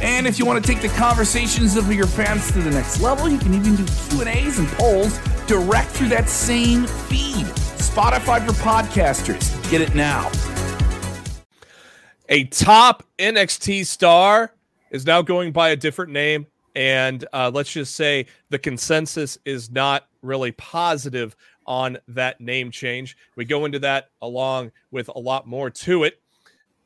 And if you want to take the conversations of your fans to the next level, you can even do Q&As and polls direct through that same feed. Spotify for podcasters. Get it now. A top NXT star is now going by a different name. And uh, let's just say the consensus is not really positive on that name change. We go into that along with a lot more to it.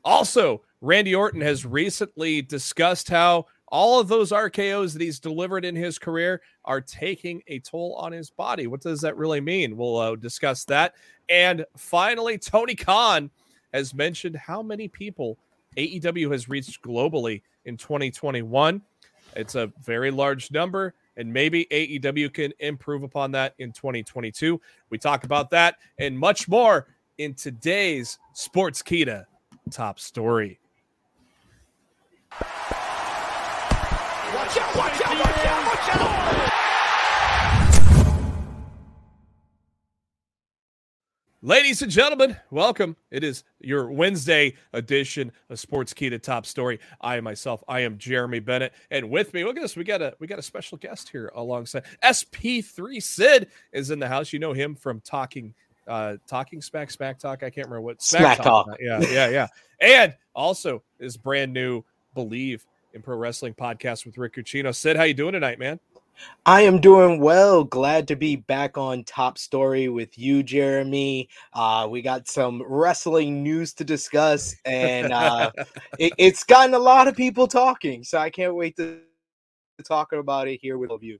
Also, Randy Orton has recently discussed how all of those RKOs that he's delivered in his career are taking a toll on his body. What does that really mean? We'll uh, discuss that. And finally, Tony Khan has mentioned how many people AEW has reached globally in 2021. It's a very large number, and maybe AEW can improve upon that in 2022. We talk about that and much more in today's Sports Sportskeeda top story. Watch out, watch out, watch out, watch out! Ladies and gentlemen, welcome. It is your Wednesday edition of Sportskeeda Top Story. I myself, I am Jeremy Bennett, and with me, look at this. We got a we got a special guest here alongside SP3 Sid is in the house. You know him from talking uh talking smack smack talk. I can't remember what smack, smack talk. talk. Yeah, yeah, yeah. And also is brand new Believe in Pro Wrestling podcast with Rick Ucchino. Sid, how you doing tonight, man? I am doing well. Glad to be back on Top Story with you, Jeremy. Uh, we got some wrestling news to discuss, and uh, it, it's gotten a lot of people talking. So I can't wait to, to talk about it here with all of you.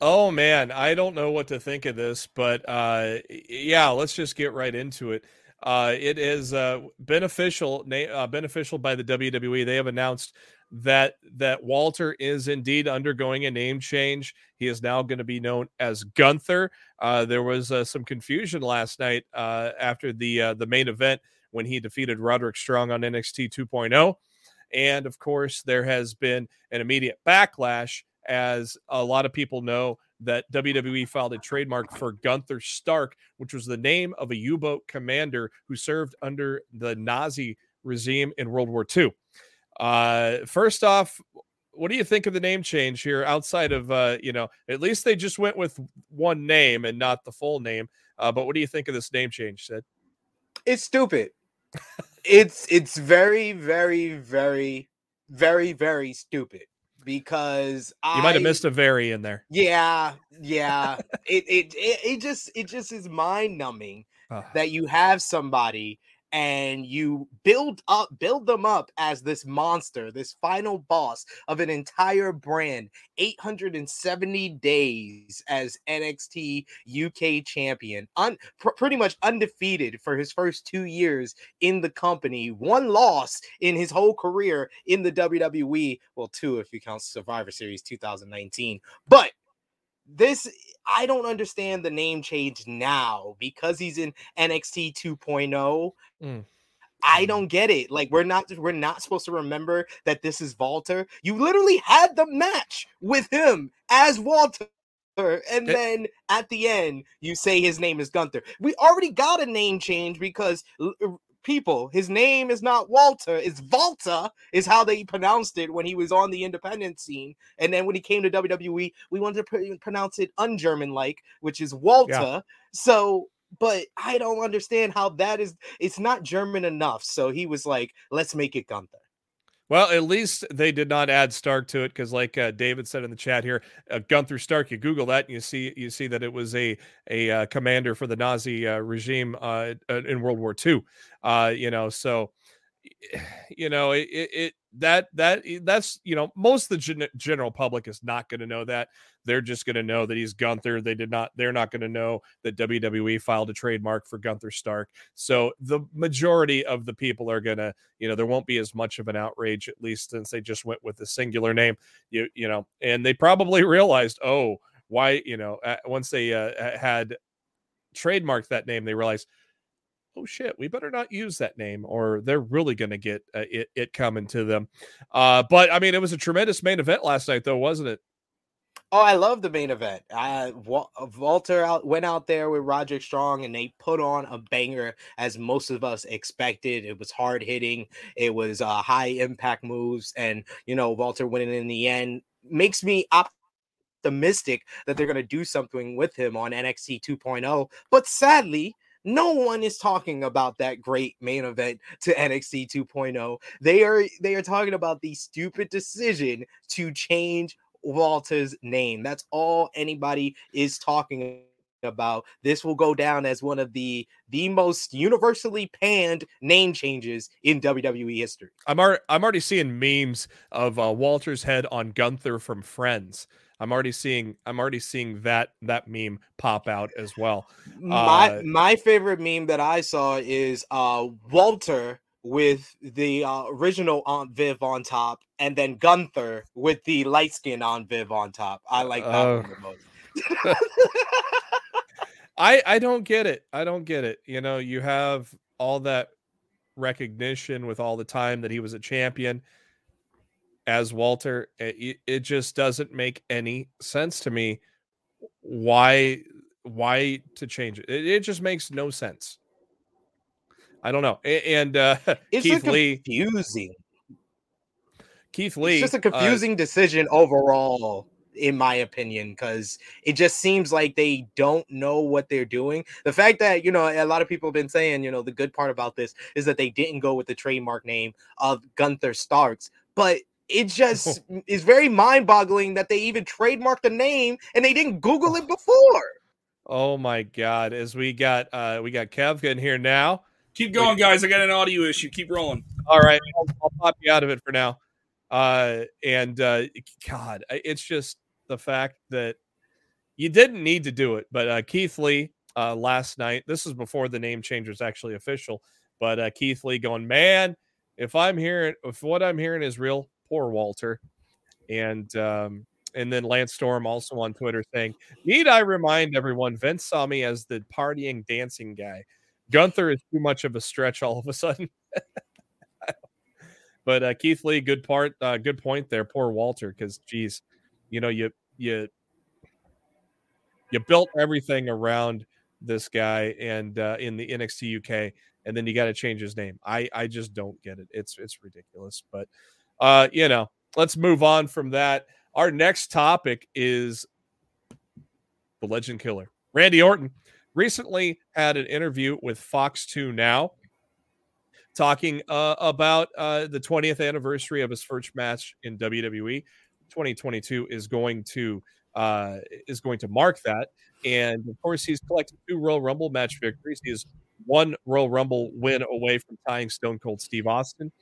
Oh man, I don't know what to think of this, but uh, yeah, let's just get right into it. Uh, it is uh, beneficial, uh, beneficial by the WWE. They have announced that that Walter is indeed undergoing a name change. He is now going to be known as Gunther. Uh, there was uh, some confusion last night uh, after the uh, the main event when he defeated Roderick Strong on NXT 2.0, and of course there has been an immediate backlash as a lot of people know that WWE filed a trademark for Gunther Stark, which was the name of a U-boat commander who served under the Nazi regime in World War II. Uh, first off, what do you think of the name change here? Outside of uh, you know, at least they just went with one name and not the full name. Uh, but what do you think of this name change, Sid? It's stupid. it's it's very very very very very stupid because you I, might have missed a very in there. Yeah, yeah. it, it it it just it just is mind numbing that you have somebody and you build up build them up as this monster this final boss of an entire brand 870 days as NXT UK champion un, pr- pretty much undefeated for his first 2 years in the company one loss in his whole career in the WWE well two if you count Survivor Series 2019 but this I don't understand the name change now because he's in NXT 2.0. Mm. I don't get it. Like we're not we're not supposed to remember that this is Walter. You literally had the match with him as Walter. And then at the end, you say his name is Gunther. We already got a name change because people. His name is not Walter, it's Volta, is how they pronounced it when he was on the independent scene. And then when he came to WWE, we wanted to pr- pronounce it un-German like, which is Walter. Yeah. So, but I don't understand how that is. It's not German enough. So he was like, let's make it Gunther. Well, at least they did not add Stark to it because, like uh, David said in the chat here, uh, Gunther Stark. You Google that and you see you see that it was a a uh, commander for the Nazi uh, regime uh, in World War II. Uh, you know, so you know it, it that that eh, that's you know most of the gen- general public is not going to know that. They're just going to know that he's gunther. They did not they're not going to know that wwe filed a trademark for gunther stark. So the majority of the people are going to you know there won't be as much of an outrage at least since they just went with the singular name you you know and they probably realized oh why you know once they uh, had trademarked that name they realized oh shit, we better not use that name, or they're really going to get uh, it, it coming to them. Uh, but I mean, it was a tremendous main event last night, though, wasn't it? Oh, I love the main event. Uh, Walter out, went out there with Roderick Strong, and they put on a banger, as most of us expected. It was hard hitting, it was uh, high impact moves, and you know Walter winning in the end makes me optimistic that they're going to do something with him on NXT 2.0. But sadly, no one is talking about that great main event to NXT 2.0. They are they are talking about the stupid decision to change Walter's name. That's all anybody is talking about. This will go down as one of the the most universally panned name changes in WWE history. I'm ar- I'm already seeing memes of uh, Walter's head on Gunther from Friends. I'm already seeing I'm already seeing that that meme pop out as well. My uh, my favorite meme that I saw is uh Walter with the uh, original Aunt Viv on top, and then Gunther with the light skin Aunt Viv on top. I like that uh, one the most. I I don't get it. I don't get it. You know, you have all that recognition with all the time that he was a champion as Walter. It, it just doesn't make any sense to me. Why why to change it? It, it just makes no sense. I don't know. And uh, it's Keith Lee confusing. Keith Lee. It's just a uh, confusing uh, decision overall, in my opinion, because it just seems like they don't know what they're doing. The fact that you know a lot of people have been saying, you know, the good part about this is that they didn't go with the trademark name of Gunther Starks, but it just is very mind-boggling that they even trademarked the name and they didn't Google it before. Oh my god! As we got uh we got Kev in here now. Keep going, we, guys. I got an audio issue. Keep rolling. All right, I'll, I'll pop you out of it for now. Uh, and uh, God, it's just the fact that you didn't need to do it, but uh, Keith Lee uh, last night. This is before the name change was actually official, but uh, Keith Lee going, man, if I'm hearing, if what I'm hearing is real, poor Walter. And um, and then Lance Storm also on Twitter saying, "Need I remind everyone? Vince saw me as the partying, dancing guy. Gunther is too much of a stretch all of a sudden." but uh, Keith Lee, good part, uh, good point there. Poor Walter, because geez, you know you you you built everything around this guy and uh, in the NXT UK, and then you got to change his name. I I just don't get it. It's it's ridiculous, but uh, you know, let's move on from that. Our next topic is the legend killer. Randy Orton recently had an interview with Fox 2 Now talking uh, about uh, the 20th anniversary of his first match in WWE. 2022 is going to uh, is going to mark that, and of course he's collected two Royal Rumble match victories. He is one Royal Rumble win away from tying Stone Cold Steve Austin.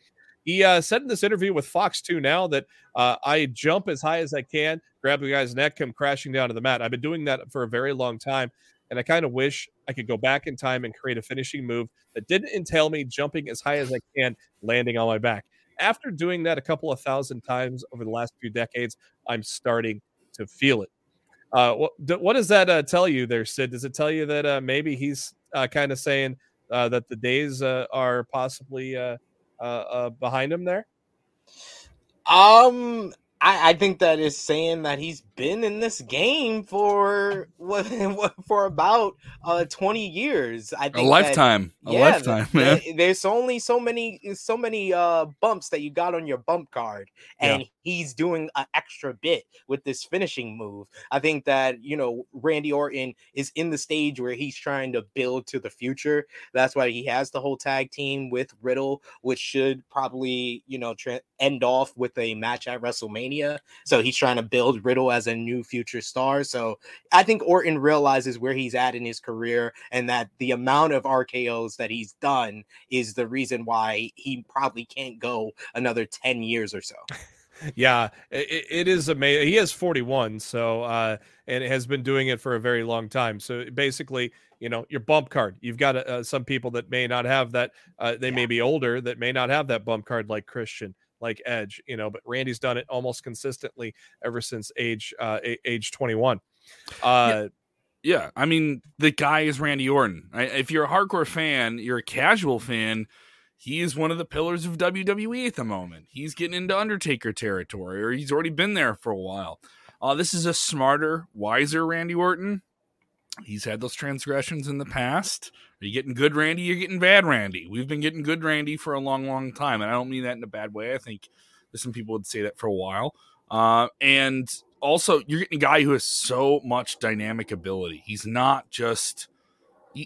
He uh, said in this interview with Fox 2 now that uh, I jump as high as I can, grab the guy's neck, come crashing down to the mat. I've been doing that for a very long time. And I kind of wish I could go back in time and create a finishing move that didn't entail me jumping as high as I can, landing on my back. After doing that a couple of thousand times over the last few decades, I'm starting to feel it. Uh, what, what, does that uh, tell you there, Sid? Does it tell you that uh, maybe he's uh, kind of saying uh, that the days uh, are possibly uh, uh, behind him there? Um, I, I think that is saying that he's been in this game for what, for about uh 20 years. I think a lifetime. That, a yeah, lifetime, man. There's only so many so many uh bumps that you got on your bump card, and yeah. He's doing an extra bit with this finishing move. I think that you know Randy Orton is in the stage where he's trying to build to the future. That's why he has the whole tag team with Riddle, which should probably you know tra- end off with a match at WrestleMania. So he's trying to build Riddle as a new future star. So I think Orton realizes where he's at in his career and that the amount of RKO's that he's done is the reason why he probably can't go another 10 years or so. yeah, it, it is amazing. He is 41, so uh, and has been doing it for a very long time. So basically, you know, your bump card. You've got uh, some people that may not have that. Uh, they yeah. may be older that may not have that bump card, like Christian, like Edge. You know, but Randy's done it almost consistently ever since age uh, age 21. Uh, yeah. Yeah, I mean, the guy is Randy Orton. I, if you're a hardcore fan, you're a casual fan he is one of the pillars of WWE at the moment. He's getting into Undertaker territory, or he's already been there for a while. Uh, this is a smarter, wiser Randy Orton. He's had those transgressions in the past. Are you getting good Randy? You're getting bad Randy. We've been getting good Randy for a long, long time. And I don't mean that in a bad way. I think some people would say that for a while. Uh, and also, you're getting a guy who has so much dynamic ability. He's not just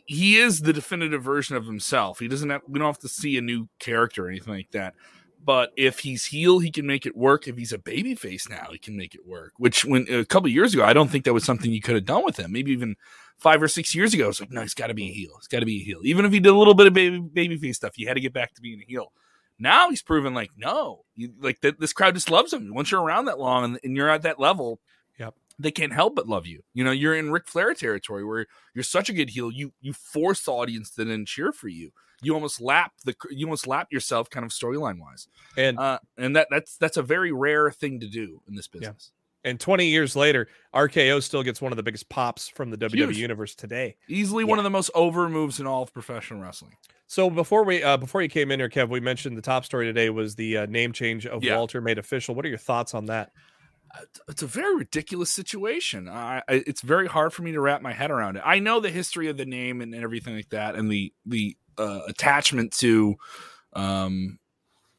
he, is the definitive version of himself. He doesn't have we don't have to see a new character or anything like that. But if he's heel, he can make it work. If he's a baby face now, he can make it work. Which when a couple years ago, I don't think that was something you could have done with him. Maybe even five or six years ago, it's like, no, he's got to be a heel. He's got to be a heel. Even if he did a little bit of baby baby face stuff, he had to get back to being a heel. Now he's proven like, no, you, like that. This crowd just loves him. Once you're around that long and, and you're at that level, they can't help but love you. You know, you're in Ric Flair territory where you're such a good heel, you you force the audience to then cheer for you. You almost lap the you almost lap yourself, kind of storyline wise, and uh, and that that's that's a very rare thing to do in this business. Yeah. And 20 years later, RKO still gets one of the biggest pops from the WWE universe today. Easily yeah. one of the most over moves in all of professional wrestling. So before we uh, before you came in here, Kev, we mentioned the top story today was the uh, name change of yeah. Walter made official. What are your thoughts on that? It's a very ridiculous situation. I, I, it's very hard for me to wrap my head around it. I know the history of the name and, and everything like that, and the the uh, attachment to um,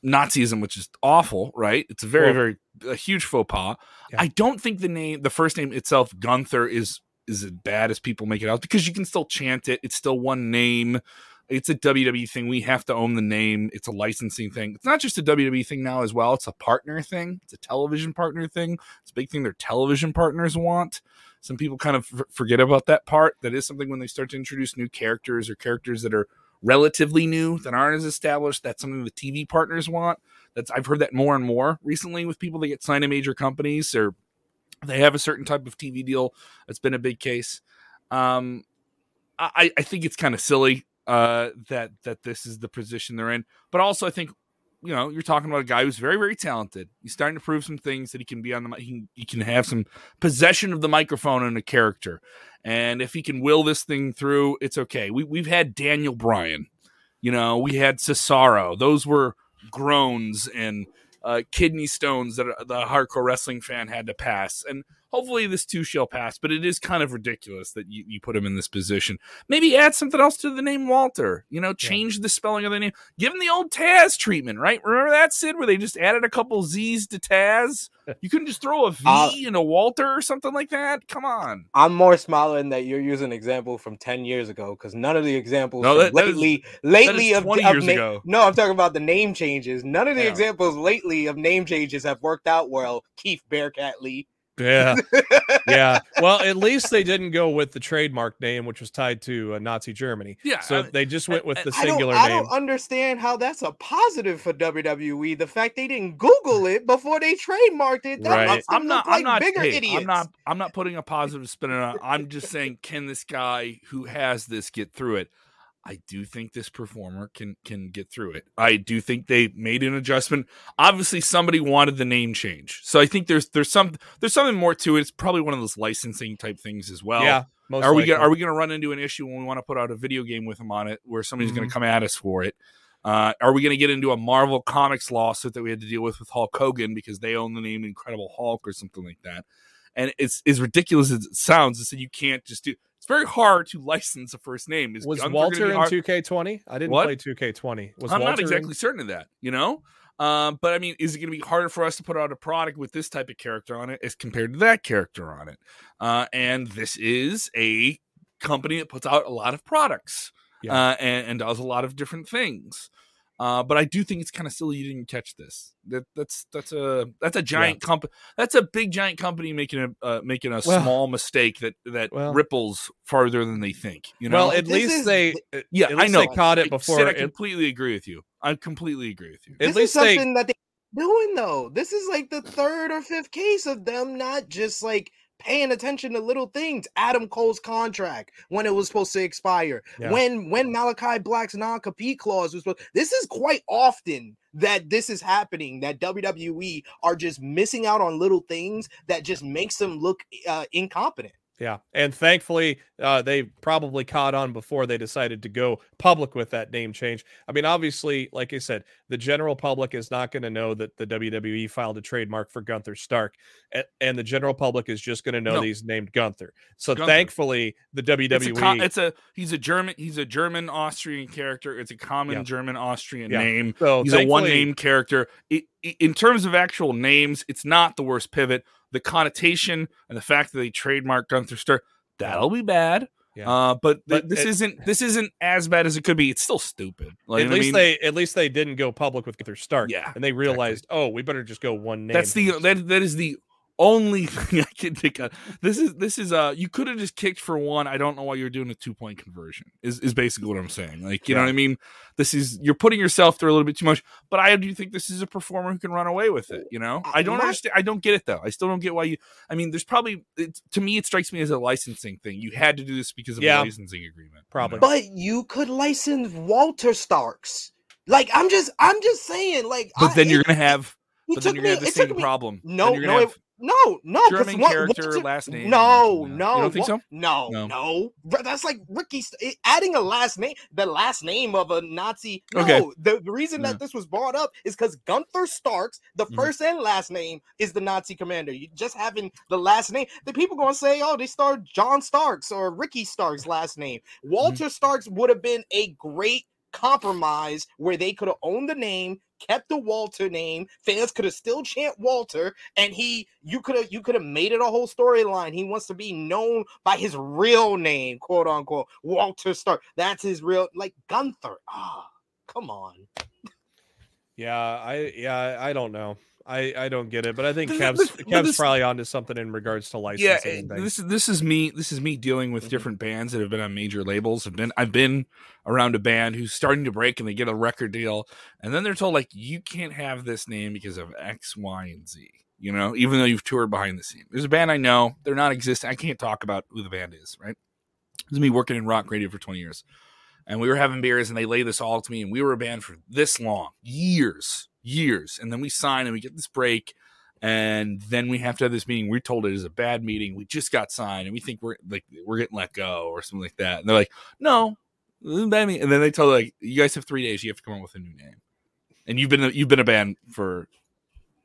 Nazism, which is awful, right? It's a very well, very a huge faux pas. Yeah. I don't think the name, the first name itself, Gunther, is is as bad as people make it out because you can still chant it. It's still one name it's a WWE thing. We have to own the name. It's a licensing thing. It's not just a WWE thing now as well. It's a partner thing. It's a television partner thing. It's a big thing their television partners want. Some people kind of f- forget about that part. That is something when they start to introduce new characters or characters that are relatively new that aren't as established. That's something the TV partners want. That's I've heard that more and more recently with people that get signed to major companies or they have a certain type of TV deal. That's been a big case. Um, I, I think it's kind of silly uh, that that this is the position they're in. But also, I think you know you're talking about a guy who's very very talented. He's starting to prove some things that he can be on the he can, he can have some possession of the microphone and a character. And if he can will this thing through, it's okay. We we've had Daniel Bryan, you know, we had Cesaro. Those were groans and uh, kidney stones that the hardcore wrestling fan had to pass. And hopefully this too shall pass. But it is kind of ridiculous that you, you put him in this position. Maybe add something else to the name Walter. You know, change yeah. the spelling of the name. Give him the old Taz treatment, right? Remember that Sid, where they just added a couple Z's to Taz? You couldn't just throw a V uh, and a Walter or something like that. Come on. I'm more smiling that you're using an example from ten years ago because none of the examples no, that, lately, that is, lately of, twenty years na- ago. No, I'm talking about the name changes. None of the yeah. examples lately of name changes have worked out well. Keith Bearcat Lee. Yeah. yeah. Well, at least they didn't go with the trademark name, which was tied to uh, Nazi Germany. Yeah. So I, they just went with the I singular name. I don't understand how that's a positive for WWE. The fact they didn't Google it before they trademarked it. That right. I'm not. Like I'm not. Bigger hey, idiots. I'm not. I'm not putting a positive spin on it. I'm just saying, can this guy who has this get through it? I do think this performer can can get through it. I do think they made an adjustment. Obviously, somebody wanted the name change, so I think there's there's some there's something more to it. It's probably one of those licensing type things as well. Yeah. are likely. we gonna, are we going to run into an issue when we want to put out a video game with them on it, where somebody's mm-hmm. going to come at us for it? Uh, are we going to get into a Marvel Comics lawsuit that we had to deal with with Hulk Hogan because they own the name Incredible Hulk or something like that? And it's as ridiculous as it sounds. It's that you can't just do it's very hard to license a first name. Is was Gunther Walter in 2K20? I didn't what? play 2K20. Was I'm Walter not exactly in... certain of that, you know? Um, but I mean, is it going to be harder for us to put out a product with this type of character on it as compared to that character on it? Uh, and this is a company that puts out a lot of products yeah. uh, and, and, does a lot of different things. Uh, but I do think it's kind of silly you didn't catch this. That that's that's a that's a giant yeah. company. That's a big giant company making a uh, making a well, small mistake that that well, ripples farther than they think. You know. Well, at this least is, they yeah I know they caught it before. I completely agree with you. I completely agree with you. At this least is something they, that they doing though. This is like the third or fifth case of them not just like paying attention to little things. Adam Cole's contract when it was supposed to expire. Yeah. When when Malachi Black's non-compete clause was supposed. This is quite often that this is happening. That WWE are just missing out on little things that just makes them look uh, incompetent. Yeah, and thankfully, uh, they probably caught on before they decided to go public with that name change. I mean, obviously, like I said, the general public is not going to know that the WWE filed a trademark for Gunther Stark, and, and the general public is just going to know no. he's named Gunther. So Gunther. thankfully, the WWE it's a, it's a, he's a German he's a German Austrian character. It's a common yeah. German Austrian yeah. name. So he's a one name character. It, in terms of actual names, it's not the worst pivot. The connotation and the fact that they trademark Gunther Stark, that'll be bad. Yeah. Uh, but, th- but this is isn't this isn't as bad as it could be. It's still stupid. Like, at least I mean? they at least they didn't go public with Gunther Stark. Yeah, and they realized, exactly. oh, we better just go one name. That's the that that is the only thing I can think of. This is this is uh you could have just kicked for one. I don't know why you're doing a two point conversion. Is is basically what I'm saying. Like you yeah. know what I mean. This is you're putting yourself through a little bit too much. But I do think this is a performer who can run away with it. You know. I don't understand. I don't get it though. I still don't get why you. I mean, there's probably to me it strikes me as a licensing thing. You had to do this because of yeah. a licensing agreement. Probably. You know? But you could license Walter Starks. Like I'm just I'm just saying. Like. But I, then you're gonna have. But then you're gonna have the same me, problem. No, no, have, no, no, German what, character, last name. No, no, you don't think what, so? No, no, no, That's like Ricky adding a last name, the last name of a Nazi. No, okay. the, the reason yeah. that this was brought up is because Gunther Starks, the 1st mm-hmm. and last name, is the Nazi commander. You just having the last name, the people gonna say, oh, they starred John Starks or Ricky Starks' last name. Mm-hmm. Walter mm-hmm. Starks would have been a great compromise where they could have owned the name, kept the Walter name. Fans could have still chant Walter, and he you could have you could have made it a whole storyline. He wants to be known by his real name, quote unquote, Walter Stark. That's his real like Gunther. Ah, oh, come on. Yeah, I yeah, I don't know. I, I don't get it, but I think Kev's this, Kev's this, probably onto something in regards to licensing. Yeah, this is this is me. This is me dealing with mm-hmm. different bands that have been on major labels. Have been I've been around a band who's starting to break and they get a record deal, and then they're told like you can't have this name because of X, Y, and Z. You know, even though you've toured behind the scene. There's a band I know. They're not existing. I can't talk about who the band is. Right? This is me working in rock radio for 20 years, and we were having beers, and they lay this all to me, and we were a band for this long, years years. And then we sign and we get this break. And then we have to have this meeting. We're told it is a bad meeting. We just got signed and we think we're like we're getting let go or something like that. And they're like, no. And then they tell like, you guys have three days. You have to come up with a new name. And you've been you've been a band for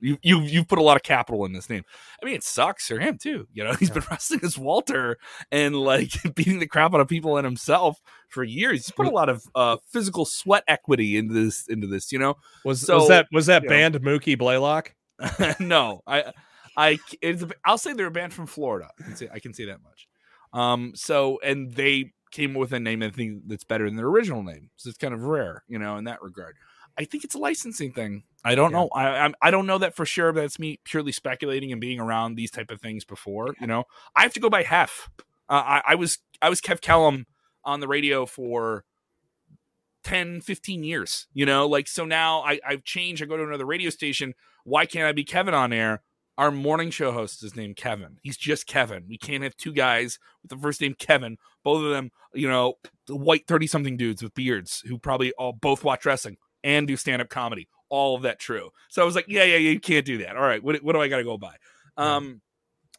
you you you've put a lot of capital in this name. I mean, it sucks for him too. You know, he's yeah. been wrestling as Walter and like beating the crap out of people and himself for years. He's put a lot of uh, physical sweat equity into this into this. You know, was so, was that was that band know. Mookie Blaylock? no, I I it's a, I'll say they're a band from Florida. I can say I can say that much. Um, so and they came with a name I think that's better than their original name. So it's kind of rare, you know, in that regard. I think it's a licensing thing. I don't yeah. know. I, I, I don't know that for sure. But that's me purely speculating and being around these type of things before. You know, I have to go by Hef. Uh, I, I was I was Kev Kellum on the radio for 10, 15 years. You know, like so now I, I've changed. I go to another radio station. Why can't I be Kevin on air? Our morning show host is named Kevin. He's just Kevin. We can't have two guys with the first name Kevin. Both of them, you know, the white thirty something dudes with beards who probably all both watch wrestling and do stand up comedy. All of that true. So I was like, yeah, yeah, yeah, you can't do that. All right, what, what do I got to go by? Um,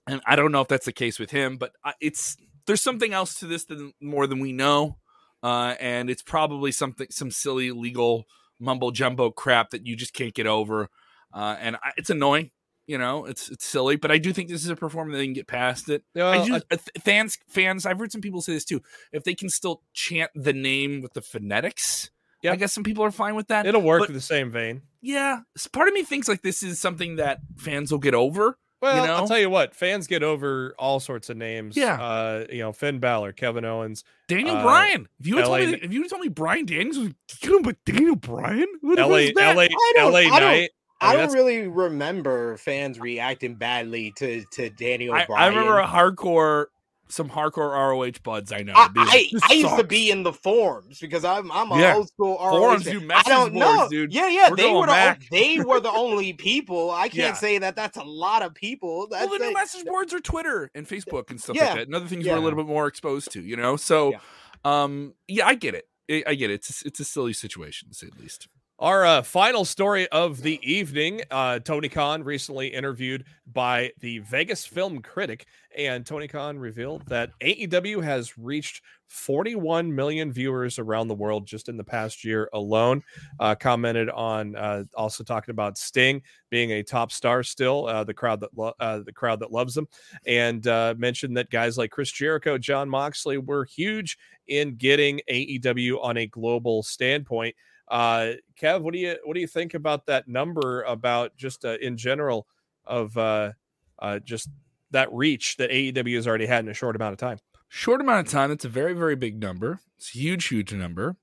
and I don't know if that's the case with him, but it's there's something else to this than more than we know, uh, and it's probably something some silly legal mumbo jumbo crap that you just can't get over, uh, and I, it's annoying. You know, it's it's silly, but I do think this is a performer that can get past it. Uh, do, uh, fans, fans, I've heard some people say this too. If they can still chant the name with the phonetics, yeah. I guess some people are fine with that. It'll work but, in the same vein. Yeah. Part of me thinks like this is something that fans will get over Well, you know? I'll tell you what, fans get over all sorts of names. Yeah. Uh, you know, Finn Balor, Kevin Owens, Daniel Uh, Bryan. If you had told LA me, if you had told me Brian Daniels was get him, but Daniel Bryan, what LA, was that? LA, I don't- LA I don't- Knight. I mean, don't really remember fans reacting badly to to Daniel I, Bryan. I remember a hardcore, some hardcore ROH buds I know. I, like, I, I used to be in the forums because I'm I'm a Yeah. old school ROH Forums, fan. you I message don't boards, know, dude. Yeah, yeah, We're they were the back. they were the only people. I can't Yeah. say that that's a lot of people. That's well, the new like- message boards are Twitter and Facebook and stuff Yeah. like that, and other things we're a little bit more exposed to, you know. So, Yeah. um, yeah, I get it. I, I get it. It's a, it's a silly situation to say the least. Our uh, final story of the evening uh, Tony Khan recently interviewed by the Vegas Film Critic, and Tony Khan revealed that AEW has reached 41 million viewers around the world just in the past year alone. Uh, commented on uh, also talking about Sting being a top star still, uh, the crowd that lo- uh, the crowd that loves him, and mentioned that guys like Chris Jericho, Jon Moxley were huge in getting AEW on a global standpoint. Uh, Kev, what do you what do you think about that number? About just uh, in general of uh, uh, just that reach that AEW has already had in a short amount of time. Short amount of time. That's a very very big number. It's a huge huge number.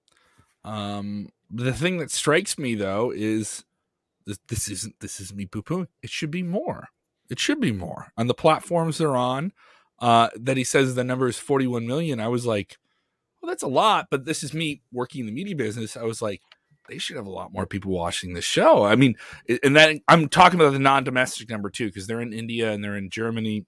Um, the thing that strikes me though is this, this isn't this is me poo pooing. It should be more. It should be more on the platforms they're on. Uh, that he says the number is 41 million. I was like, well, that's a lot, but this is me working in the media business. I was like, they should have a lot more people watching this show. I mean, and that I'm talking about the non-domestic number too, because they're in India and they're in Germany.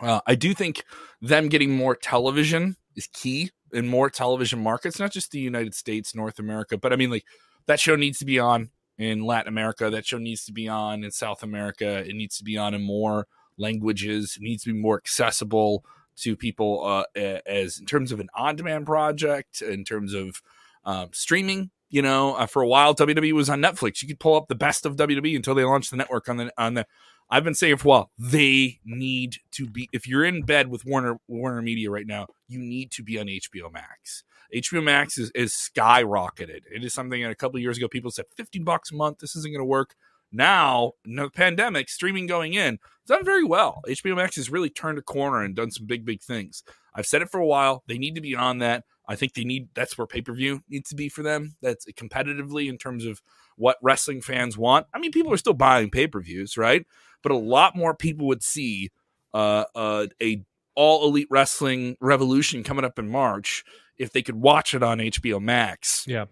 Uh, I do think them getting more television is key in more television markets, not just the United States, North America, but I mean, like that show needs to be on in Latin America. That show needs to be on in South America. It needs to be on in more languages. It needs to be more accessible to people uh, as in terms of an on-demand project, in terms of um, streaming. You know, uh, for a while WWE was on Netflix. You could pull up the best of WWE until they launched the network on the on the. I've been saying for a while they need to be. If you're in bed with Warner Warner Media right now, you need to be on HBO Max. HBO Max is, is skyrocketed. It is something that a couple years ago people said 50 bucks a month. This isn't going to work. Now, no pandemic, streaming going in, done very well. HBO Max has really turned a corner and done some big, big things. I've said it for a while. They need to be on that. I think they need that's where pay per view needs to be for them. That's competitively in terms of what wrestling fans want. I mean, people are still buying pay per views, right? But a lot more people would see uh, uh, a all elite wrestling revolution coming up in March if they could watch it on HBO Max. Yeah.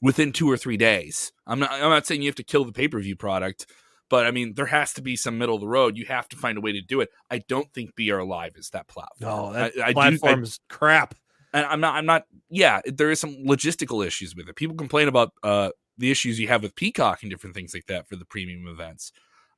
Within two or three days. I'm not. I'm not saying you have to kill the pay per view product, but I mean there has to be some middle of the road. You have to find a way to do it. I don't think BR Live is that platform. No, that I, I do- platform I- is crap. And I'm not. I'm not. Yeah, there is some logistical issues with it. People complain about uh, the issues you have with Peacock and different things like that for the premium events.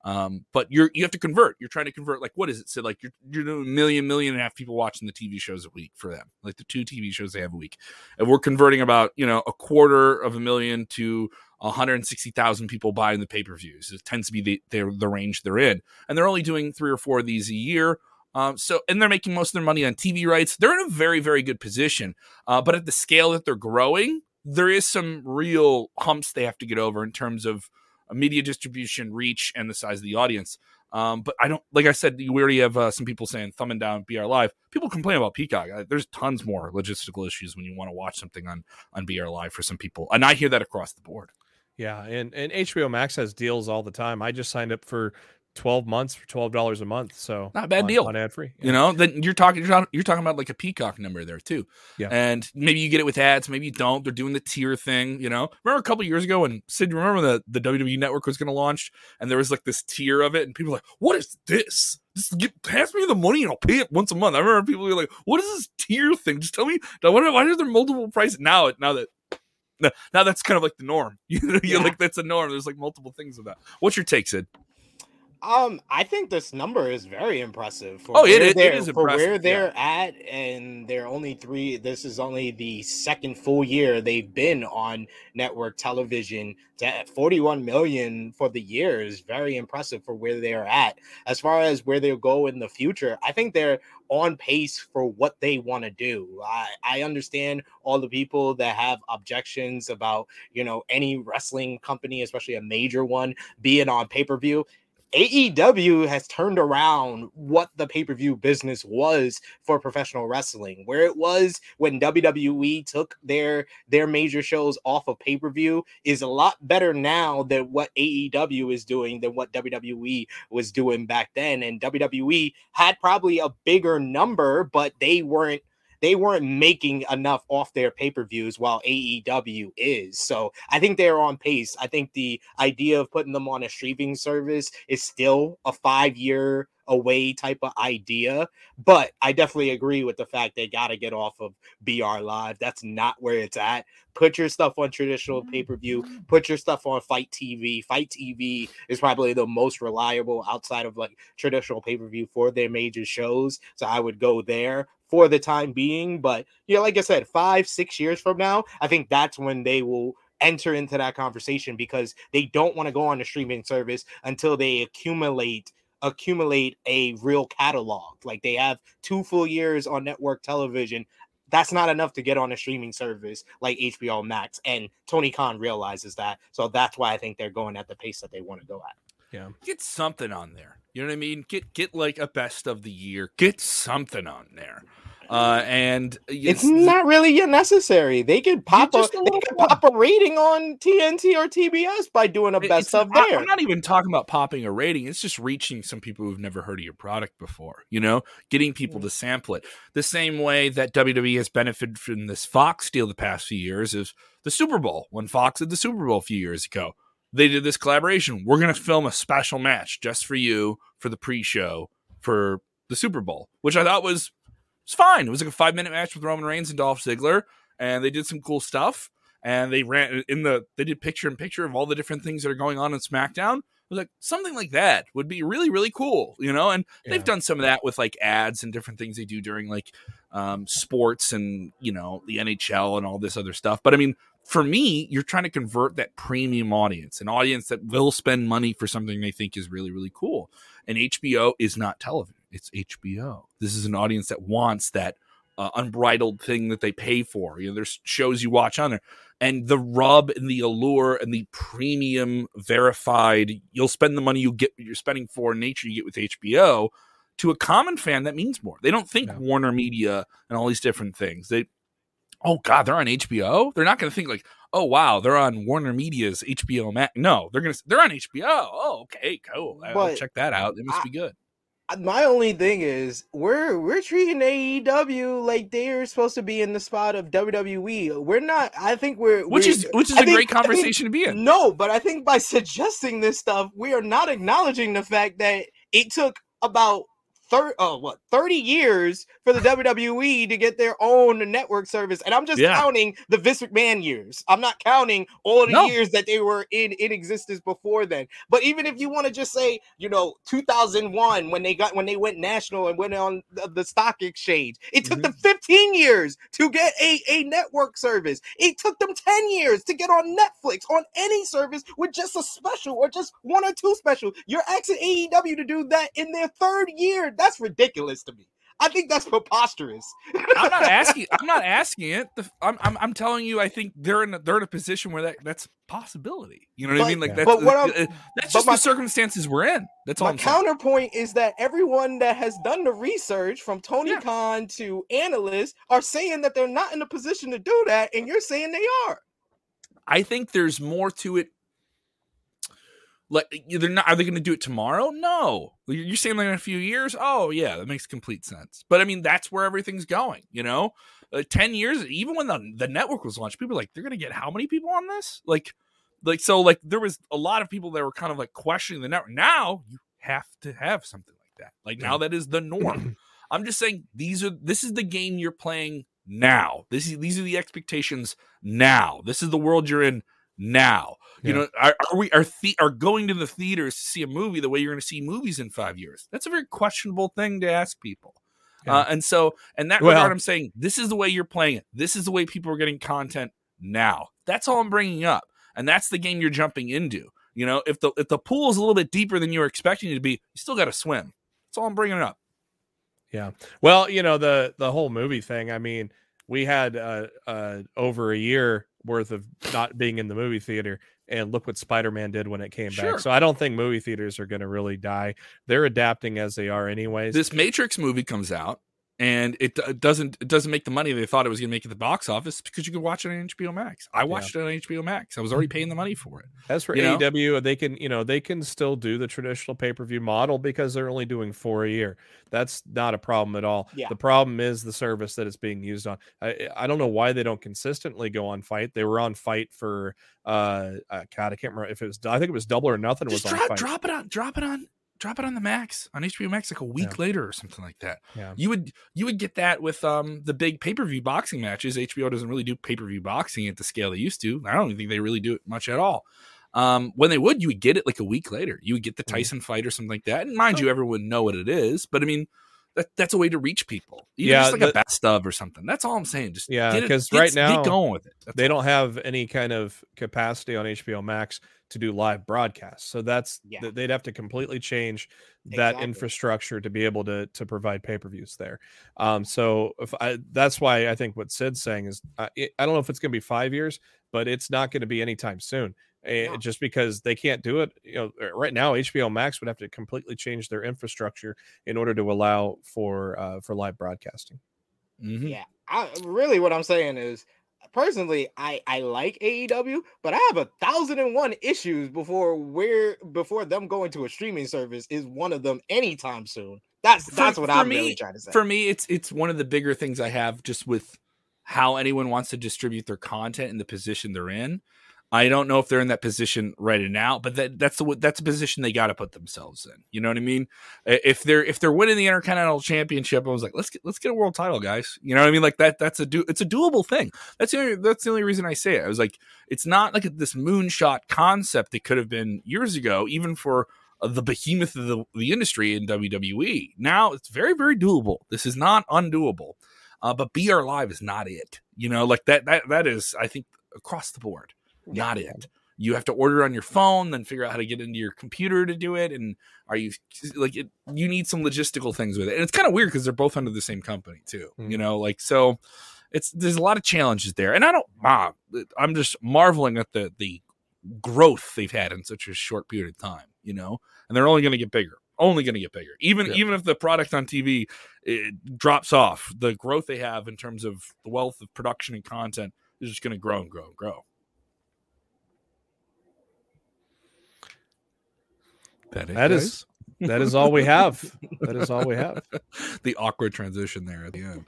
Um, but you're you have to convert. You're trying to convert. Like what is it? So like you're you're doing a million, million and a half people watching the TV shows a week for them. Like the two TV shows they have a week, and we're converting about you know a quarter of a million to 160,000 people buying the pay per views. It tends to be the their, the range they're in, and they're only doing three or four of these a year. Um, so, and they're making most of their money on TV rights. They're in a very, very good position. Uh, but at the scale that they're growing, there is some real humps they have to get over in terms of media distribution, reach, and the size of the audience. Um, but I don't, like I said, we already have uh, some people saying thumbing down BR Live. People complain about Peacock. There's tons more logistical issues when you want to watch something on on BR Live for some people, and I hear that across the board. Yeah, and and HBO Max has deals all the time. I just signed up for 12 months for $12 a month, so Not a bad on, deal. on ad free. You know, then you're talking you're talking, you're talking about like a peacock number there too. Yeah. And maybe you get it with ads, maybe you don't. They're doing the tier thing, you know. Remember a couple years ago when Sid, remember the, the WWE network was gonna launch and there was like this tier of it, and people were like, What is this? Just get pass me the money and I'll pay it once a month. I remember people were like, What is this tier thing? Just tell me why, why are there multiple prices now now that now now that's kind of like the norm. You know, Yeah. like that's a norm. There's like multiple things of that. What's your take, Sid? Um, I think this number is very impressive. For Oh, it it they're- is for where they're at, and they're only three. This is only the second full year they've been on network television. To 41 million for the year is very impressive for where they're at. As far as where they'll go in the future, I think they're on pace for what they want to do. I, I understand all the people that have objections about you know any wrestling company, especially a major one, being on pay per view AEW has turned around what the pay per view business was for professional wrestling, where it was when WWE took their their major shows off of pay per view, is a lot better now than what AEW is doing than what WWE was doing back then. And WWE had probably a bigger number, but they weren't they weren't making enough off their pay-per-views while AEW is. So I think they're on pace. I think the idea of putting them on a streaming service is still a five-year away type of idea. But I definitely agree with the fact they got to get off of BR Live. That's not where it's at. Put your stuff on traditional mm-hmm. pay per view, put your stuff on FITE TV. FITE TV is probably the most reliable outside of like traditional pay per view for their major shows. So I would go there for the time being. But yeah, you know, like I said, five, six years from now, I think that's when they will enter into that conversation because they don't want to go on a streaming service until they accumulate accumulate a real catalog. Like they have two full years on network television. That's not enough to get on a streaming service like HBO Max. And Tony Khan realizes that. So that's why I think they're going at the pace that they want to go at. Yeah. Get something on there. You know what I mean? Get get like a best of the year. Get something on there. Uh, and it's, it's not really necessary. They could pop a, a they could pop a rating on TNT or TBS by doing a best of there. I'm not even talking about popping a rating. It's just reaching some people who've never heard of your product before. You know, getting people mm. to sample it. The same way that WWE has benefited from this Fox deal the past few years is the Super Bowl. When Fox did the Super Bowl a few years ago, they did this collaboration. We're going to film a special match just for you for the pre-show for the Super Bowl, which I thought was it's fine. It was like a five minute match with Roman Reigns and Dolph Ziggler, and they did some cool stuff. And they ran in the they did picture in picture of all the different things that are going on in SmackDown. I was like, something like that would be really, really cool, you know. And yeah. they've done some of that with like ads and different things they do during like um, sports and you know the NHL and all this other stuff. But I mean, for me, you're trying to convert that premium audience, an audience that will spend money for something they think is really, really cool. And HBO is not television it's HBO. This is an audience that wants that uh, unbridled thing that they pay for. You know, there's shows you watch on there, and the rub and the allure and the premium verified. You'll spend the money you get you're spending for nature you get with HBO. To a common fan, that means more. They don't think no. Warner Media and all these different things. They, oh God, they're on HBO. They're not going to think like, oh wow, they're on Warner Media's HBO Max. No, they're gonna they're on HBO. Oh, okay, cool. I'll check that out. It must I, be good my only thing is we're we're treating AEW like they're supposed to be in the spot of WWE. We're not. I think we're which we're, is which is I a think, great conversation to be in. No, but I think by suggesting this stuff, we are not acknowledging the fact that it took about 30 oh what 30 years for the WWE to get their own network service and I'm just yeah. counting the Vince McMahon years I'm not counting all the no. years that they were in in existence before then but even if you want to just say you know 2001 when they got when they went national and went on the, the stock exchange it took mm-hmm. them 15 years to get a, a network service it took them 10 years to get on Netflix on any service with just a special or just one or two special you're asking AEW to do that in their third year that's ridiculous to me. I think that's preposterous. I'm not asking. I'm not asking it. The, I'm, I'm, I'm telling you. I think they're in a, they're in a position where that that's a possibility. You know what but, I mean? Like that's, but what uh, I'm, that's just my, the circumstances we're in. That's all. My counterpoint is that everyone that has done the research, from Tony yeah. Khan to analysts, are saying that they're not in a position to do that, and you're saying they are. I think there's more to it like they're not are they going to do it tomorrow? No. You're saying like in a few years? Oh yeah that makes complete sense. But i mean that's where everything's going you know? Uh, 10 years even when the, the network was launched people were like they're going to get how many people on this? Like like so like there was a lot of people that were kind of like questioning the network. Now you have to have something like that. Like now that is the norm. I'm just saying these are this is the game you're playing now. This is these are the expectations now. This is the world you're in now. You know, are, are, we are the, are going to the theaters to see a movie the way you're going to see movies in five years? That's a very questionable thing to ask people. Yeah. Uh, and so, and that well, regard, I'm saying this is the way you're playing it. This is the way people are getting content now. That's all I'm bringing up, and that's the game you're jumping into. You know, if the if the pool is a little bit deeper than you were expecting it to be, you still got to swim. That's all I'm bringing up. Yeah. Well, you know the the whole movie thing. I mean, we had uh, uh, over a year worth of not being in the movie theater and look what spider-man did when it came Sure. back so i don't think movie theaters are going to really die. They're adapting as they are anyways. This Matrix movie comes out and it, it doesn't it doesn't make the money they thought it was going to make at the box office because you could watch it on HBO Max. I watched it on HBO Max. I was already paying the money for it. As for You know? They can, you know, they can still do the traditional pay per view model because they're only doing four a year. That's not a problem at all. Yeah. The problem is the service that it's being used on. I, I don't know why they don't consistently go on FITE. They were on FITE for, uh, uh God, I can't remember if it was. I think it was Double or Nothing was Just on drop FITE. drop it on drop it on drop it on the Max on HBO Max like a week Yeah. later or something like that. Yeah. You would you would get that with um the big pay per view boxing matches. HBO doesn't really do pay per view boxing at the scale they used to. I don't even think they really do it much at all. Um, when they would, you would get it like a week later. You would get the Mhm. Tyson fight or something like that. And mind you, everyone would know what it is. But I mean, that, that's a way to reach people. Even Yeah, just like the- a best of or something. That's all I'm saying. Just Yeah, 'cause right now, get going with it. That's They all. don't have any kind of capacity on HBO Max to do live broadcasts. So that's Yeah. th- they'd have to completely change that Exactly. infrastructure to be able to to provide pay-per-views there. Um so if I that's why I think what Sid's saying is I, I don't know if it's going to be 5 years, but it's not going to be anytime soon. No. just because they can't do it, you know, uh, right now HBO Max would have to completely change their infrastructure in order to allow for uh for live broadcasting. Mhm. Yeah, I really what I'm saying is personally I I like AEW, but I have a thousand and one issues before where before them going to a streaming service is one of them anytime soon. That's For- that's what for I'm me- really trying to say. for me it's it's one of the bigger things i have just with how anyone wants to distribute their content and the position they're in i don't know if they're in that position right now but that that's the that's a position they got to put themselves in you know what i mean if they're if they're winning the intercontinental championship i was like let's get let's get a world title guys you know what i mean like that that's a do it's a doable thing that's the only, that's the only reason i say it i was like it's not like this moonshot concept it could have been years ago even for uh, the behemoth of the, the industry in WWE. Now it's very, very doable. This is not undoable. Uh, but BR Live is not it. You know, like that that that is, I think, across the board, not it. You have to order on your phone, then figure out how to get into your computer to do it. And are you like it, you need some logistical things with it. And it's kind of weird because they're both under the same company too. Mhm. You know, like so it's there's a lot of challenges there. And I don't ah, I'm just marveling at the the growth they've had in such a short period of time, you know, and they're only going to get bigger, only going to get bigger. Even Yeah. even if the product on TV it drops off, the growth they have in terms of the wealth of production and content is just going to grow and grow and grow. That, it, That is- That is all we have. that is all we have. the awkward transition there at the end.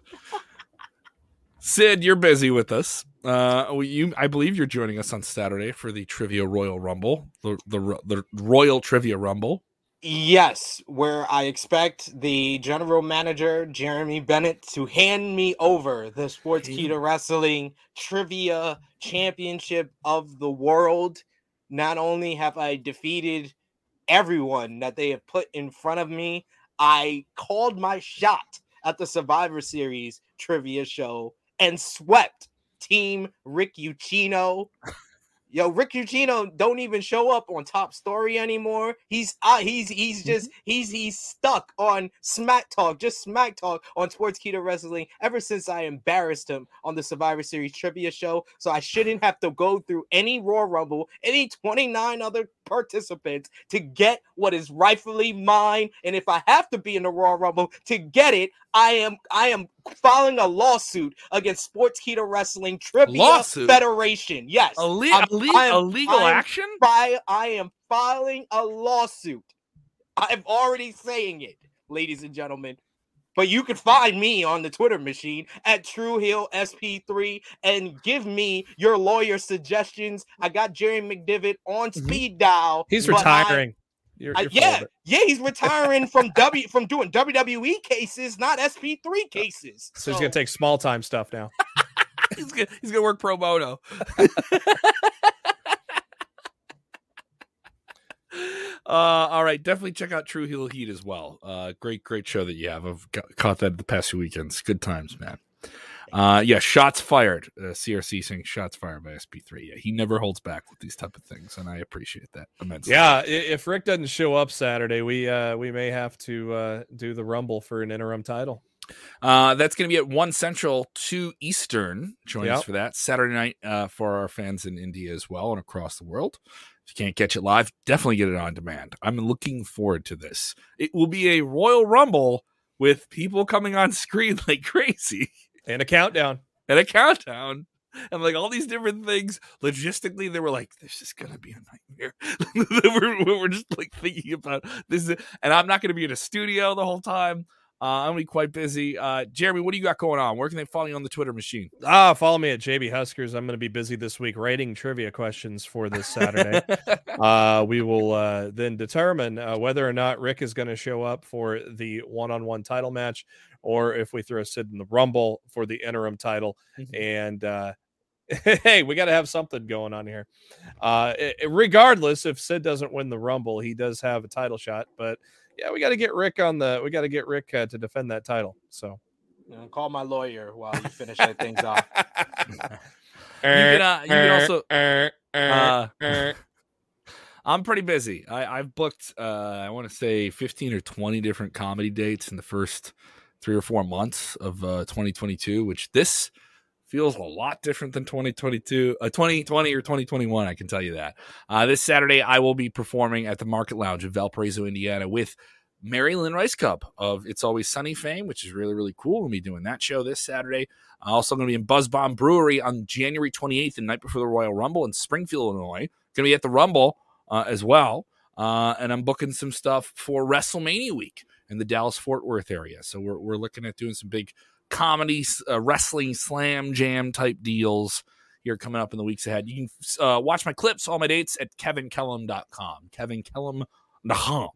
Sid, you're busy with us. Uh, you, I believe you're joining us on Saturday for the Trivia Royal Rumble, the the, the Royal Trivia Rumble. Yes, where I expect the general manager, Jeremy Bennett, to hand me over the Sportskeeda Wrestling Trivia Championship of the World. Not only have I defeated everyone that they have put in front of me, I called my shot at the Survivor Series trivia show and swept Team Rick Ucchino. Yo, Rick Ucchino don't even show up on top story anymore. He's uh, he's he's just he's he's stuck on Smack Talk, just Smack Talk on Sportskeeda Wrestling ever since I embarrassed him on the Survivor Series trivia show. So I shouldn't have to go through any Raw Rumble, any 29 other participants to get what is rightfully mine. And if I have to be in the Raw Rumble to get it, I am I am filing a lawsuit against Sportskeeda Wrestling Trivia Lawsuit? Federation. Yes. A, le- I'm- le- I am- a legal I am action? fi- I am filing a lawsuit. I'm already saying it, ladies and gentlemen. But you can find me on the Twitter machine at True Heel SP3 and give me your lawyer suggestions. I got Jerry McDevitt on Mhm. speed dial. He's but I- retiring. You're, you're yeah, yeah, he's retiring from W from doing WWE cases, not SP3 cases. So he's gonna take small time stuff now. he's gonna he's gonna work pro bono. Uh, all right, definitely check out True Heel Heat as well. Uh, great, great show that you have. I've got, caught that the past few weekends. Good times, man. Uh, yeah, shots fired. Uh, CRC saying shots fired by SP3. Yeah, he never holds back with these type of things, and I appreciate that immensely. Yeah, if Rick doesn't show up Saturday, we uh we may have to uh do the Rumble for an interim title. Uh, that's going to be at one Central, two Eastern. Join Yep. us for that Saturday night uh, for our fans in India as well and across the world. If you can't catch it live, definitely get it on demand. I'm looking forward to this. It will be a Royal Rumble with people coming on screen like crazy And a countdown. and a countdown and like all these different things. Logistically, they were like, "This is gonna be a nightmare." we're, we're just like thinking about this, and I'm not gonna be in a studio the whole time. Uh, I'm gonna be quite busy. Uh, Jeremy, what do you got going on? Where can they follow you on the Twitter machine? Ah, follow me at JB Huskers. I'm going to be busy this week writing trivia questions for this Saturday. uh, we will uh, then determine uh, whether or not Rick is going to show up for the one-on-one title match, or if we throw Sid in the Rumble for the interim title. And uh, hey, we got to have something going on here. Uh, regardless, if Sid doesn't win the Rumble, he does have a title shot. But yeah, we got to get Rick on the. We got to get Rick uh, to defend that title. So. You know, call my lawyer while you finish that things off. you can, uh, you can also. Uh, I'm pretty busy. I, I've booked, uh, I want to say 15 or 20 different comedy dates in the first three or four months of uh, 2022, which this feels a lot different than 2022, uh, 2020 or 2021. I can tell you that. Uh, this Saturday, I will be performing at the Market Lounge in Valparaiso, Indiana, with Mary Lynn Rajskub of It's Always Sunny fame, which is really, really cool. We'll be doing that show this Saturday. I'm also going to be in Buzz Bomb Brewery on January 28th, the night before the Royal Rumble in Springfield, Illinois. Going to be at the Rumble uh, as well. Uh, and I'm booking some stuff for WrestleMania week in the Dallas Fort Worth area. So we're, we're looking at doing some big comedy, uh, wrestling, slam jam type deals here coming up in the weeks ahead. You can uh, watch my clips, all my dates at kevinkellam.com. Kevinkellam.com.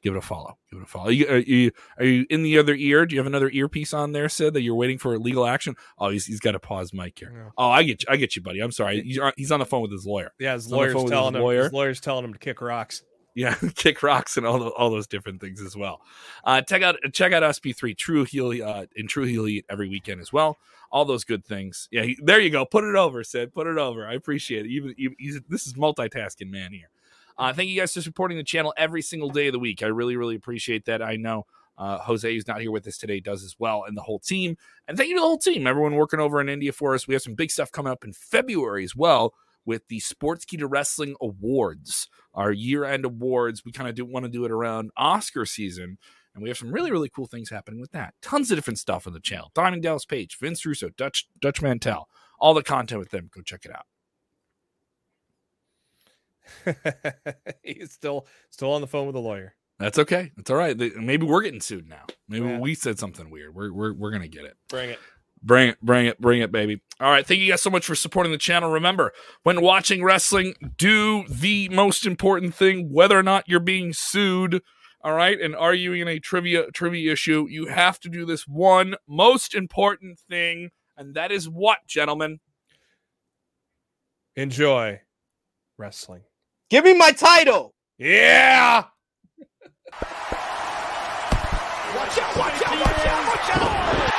Give it a follow. Give it a follow. Are you, are you are you in the other ear? Do you have another earpiece on there, Sid, that you're waiting for legal action? Oh, he's, he's got a pause mic here. Yeah. Oh, I get you. I get you, buddy. I'm sorry. He's, on- the phone with his lawyer. Yeah, his He's lawyer's with his telling him. lawyer. His lawyer's telling him to kick rocks. Yeah, kick rocks and all the, all those different things as well. Uh, check out check out SP3 True Heel uh, and True Heel every weekend as well. All those good things. Yeah, he, there you go. Put it over, Sid. Put it over. I appreciate it. Even, even this is multitasking man here. Uh, thank you guys for supporting the channel every single day of the week. I really really appreciate that. I know uh, Jose, who's not here with us today, does as well, and the whole team. And thank you to the whole team, everyone working over in India for us. We have some big stuff coming up in February as well with the Sportskeeda Wrestling Awards, our year-end awards. We kind of do want to do it around Oscar season, and we have some really really cool things happening with that. Tons of different stuff on the channel. Diamond Dallas Page, Vince Russo, Dutch Dutch Mantel, all the content with them. Go check it out. He's still still on the phone with the lawyer. That's okay. That's all right. Maybe we're getting sued now. Maybe Yeah. we said something weird. We're we're we're gonna get it. Bring it. Bring it, bring it, bring it, baby. All right. Thank you guys so much for supporting the channel. Remember, when watching wrestling, do the most important thing, whether or not you're being sued. All right. And are you in a trivia trivia issue, you have to do this one most important thing. And that is what, gentlemen? Enjoy wrestling. Give me my title. Yeah. Watch out, watch out, watch out, watch out!